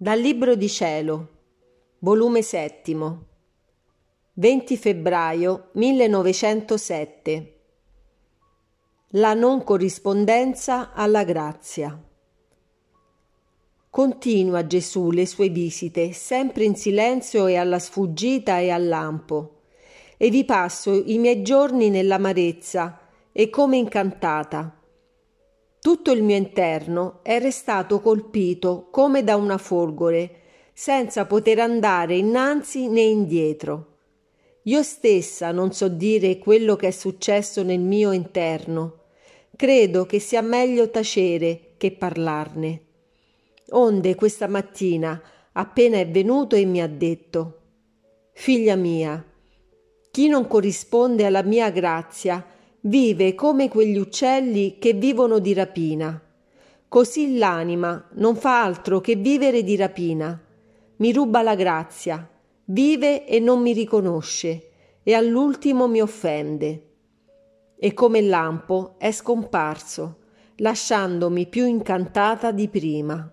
Dal Libro di Cielo, volume settimo, 20 febbraio 1907. La non corrispondenza alla grazia. Continua Gesù le sue visite, sempre in silenzio e alla sfuggita e al lampo, e vi passo i miei giorni nell'amarezza e come incantata tutto il mio interno è restato colpito come da una folgore, senza poter andare innanzi né indietro. Io stessa non so dire quello che è successo nel mio interno. Credo che sia meglio tacere che parlarne. Onde questa mattina, appena è venuto e mi ha detto Figlia mia, chi non corrisponde alla mia grazia vive come quegli uccelli che vivono di rapina. Così l'anima non fa altro che vivere di rapina. Mi ruba la grazia, vive e non mi riconosce, e all'ultimo mi offende. E come lampo è scomparso, lasciandomi più incantata di prima.